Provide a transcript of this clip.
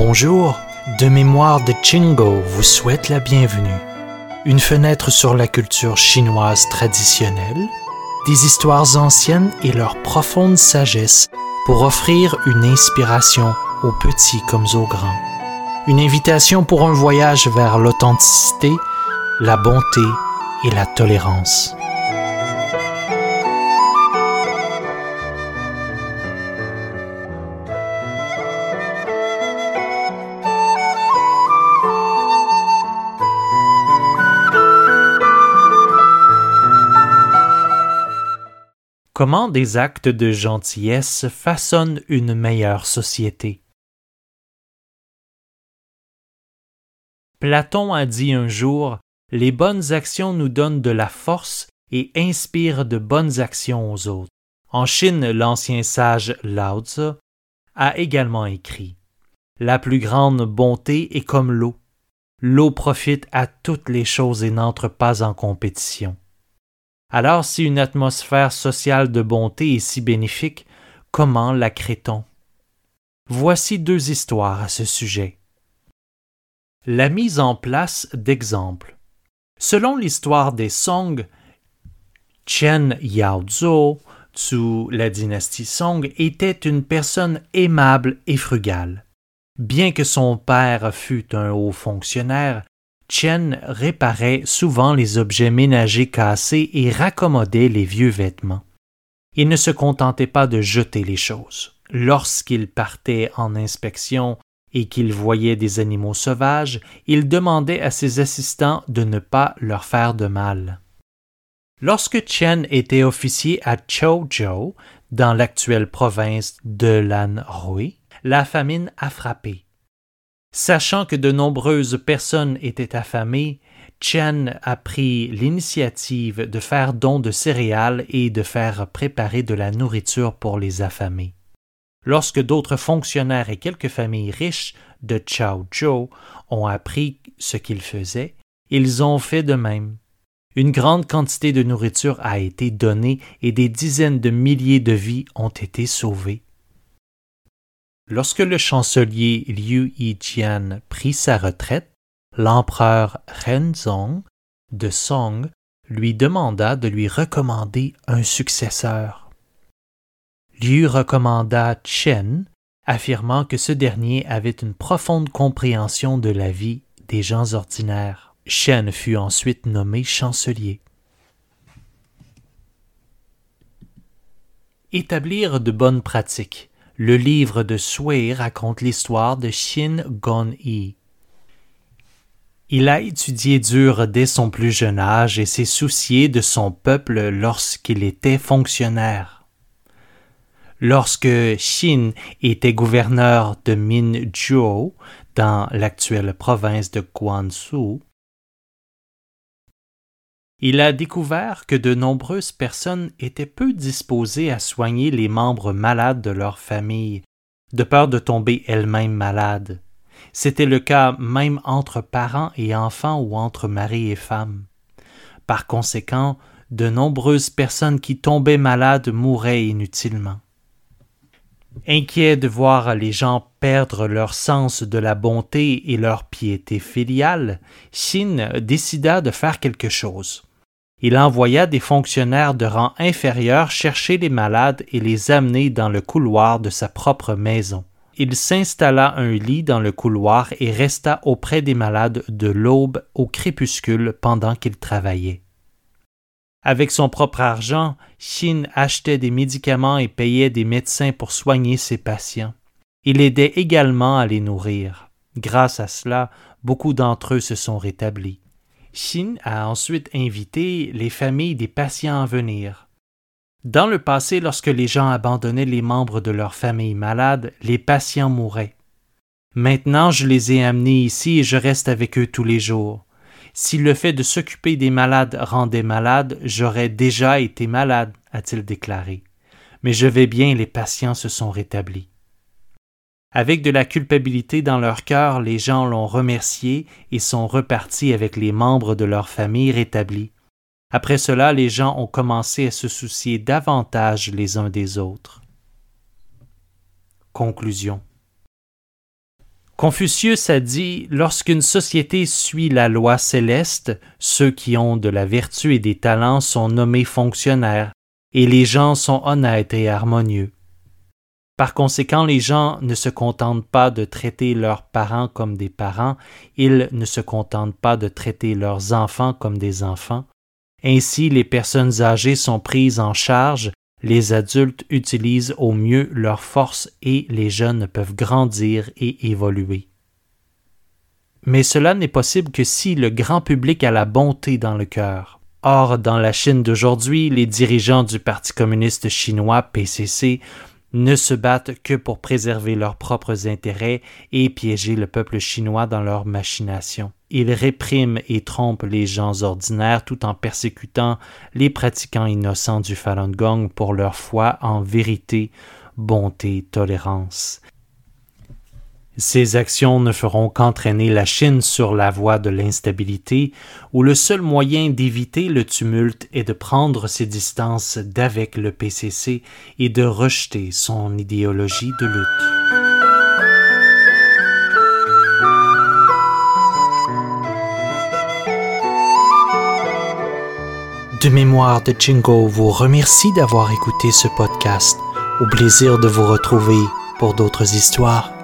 Bonjour, de mémoire de Chingo vous souhaite la bienvenue. Une fenêtre sur la culture chinoise traditionnelle, des histoires anciennes et leur profonde sagesse pour offrir une inspiration aux petits comme aux grands. Une invitation pour un voyage vers l'authenticité, la bonté et la tolérance. Comment des actes de gentillesse façonnent une meilleure société Platon a dit un jour Les bonnes actions nous donnent de la force et inspirent de bonnes actions aux autres. En Chine, l'ancien sage Lao Tzu a également écrit La plus grande bonté est comme l'eau. L'eau profite à toutes les choses et n'entre pas en compétition. Alors si une atmosphère sociale de bonté est si bénéfique, comment la crée-t-on? Voici deux histoires à ce sujet. La mise en place d'exemples. Selon l'histoire des Song, Chen Yaozhou, sous la dynastie Song, était une personne aimable et frugale. Bien que son père fût un haut fonctionnaire, Chen réparait souvent les objets ménagers cassés et raccommodait les vieux vêtements. Il ne se contentait pas de jeter les choses. Lorsqu'il partait en inspection et qu'il voyait des animaux sauvages, il demandait à ses assistants de ne pas leur faire de mal. Lorsque Chen était officier à Chouzhou, dans l'actuelle province de l'Anhui, la famine a frappé. Sachant que de nombreuses personnes étaient affamées, Chen a pris l'initiative de faire don de céréales et de faire préparer de la nourriture pour les affamés. Lorsque d'autres fonctionnaires et quelques familles riches de Chaozhou ont appris ce qu'il faisait, ils ont fait de même. Une grande quantité de nourriture a été donnée et des dizaines de milliers de vies ont été sauvées. Lorsque le chancelier Liu Yijian prit sa retraite, l'empereur Renzong de Song lui demanda de lui recommander un successeur. Liu recommanda Chen, affirmant que ce dernier avait une profonde compréhension de la vie des gens ordinaires. Chen fut ensuite nommé chancelier. Établir de bonnes pratiques. Le livre de Sui raconte l'histoire de Shin Gon-yi. Il a étudié dur dès son plus jeune âge et s'est soucié de son peuple lorsqu'il était fonctionnaire. Lorsque Shin était gouverneur de Minzhou, dans l'actuelle province de Guangzhou, il a découvert que de nombreuses personnes étaient peu disposées à soigner les membres malades de leur famille, de peur de tomber elles-mêmes malades. C'était le cas même entre parents et enfants ou entre mari et femme. Par conséquent, de nombreuses personnes qui tombaient malades mouraient inutilement. Inquiet de voir les gens perdre leur sens de la bonté et leur piété filiale, Shin décida de faire quelque chose. Il envoya des fonctionnaires de rang inférieur chercher les malades et les amener dans le couloir de sa propre maison. Il s'installa un lit dans le couloir et resta auprès des malades de l'aube au crépuscule pendant qu'il travaillait. Avec son propre argent, Shin achetait des médicaments et payait des médecins pour soigner ses patients. Il aidait également à les nourrir. Grâce à cela, beaucoup d'entre eux se sont rétablis. Shin a ensuite invité les familles des patients à venir. Dans le passé, lorsque les gens abandonnaient les membres de leur famille malade, les patients mouraient. Maintenant, je les ai amenés ici et je reste avec eux tous les jours. Si le fait de s'occuper des malades rendait malade, j'aurais déjà été malade, a-t-il déclaré. Mais je vais bien, les patients se sont rétablis. Avec de la culpabilité dans leur cœur, les gens l'ont remercié et sont repartis avec les membres de leur famille rétablis. Après cela, les gens ont commencé à se soucier davantage les uns des autres. Conclusion Confucius a dit Lorsqu'une société suit la loi céleste, ceux qui ont de la vertu et des talents sont nommés fonctionnaires, et les gens sont honnêtes et harmonieux. Par conséquent, les gens ne se contentent pas de traiter leurs parents comme des parents, ils ne se contentent pas de traiter leurs enfants comme des enfants. Ainsi, les personnes âgées sont prises en charge, les adultes utilisent au mieux leurs forces et les jeunes peuvent grandir et évoluer. Mais cela n'est possible que si le grand public a la bonté dans le cœur. Or, dans la Chine d'aujourd'hui, les dirigeants du Parti communiste chinois PCC ne se battent que pour préserver leurs propres intérêts et piéger le peuple chinois dans leurs machinations. Ils répriment et trompent les gens ordinaires tout en persécutant les pratiquants innocents du Falun Gong pour leur foi en vérité, bonté, tolérance. Ces actions ne feront qu'entraîner la Chine sur la voie de l'instabilité, où le seul moyen d'éviter le tumulte est de prendre ses distances d'avec le PCC et de rejeter son idéologie de lutte. De mémoire de Chingo vous remercie d'avoir écouté ce podcast. Au plaisir de vous retrouver pour d'autres histoires.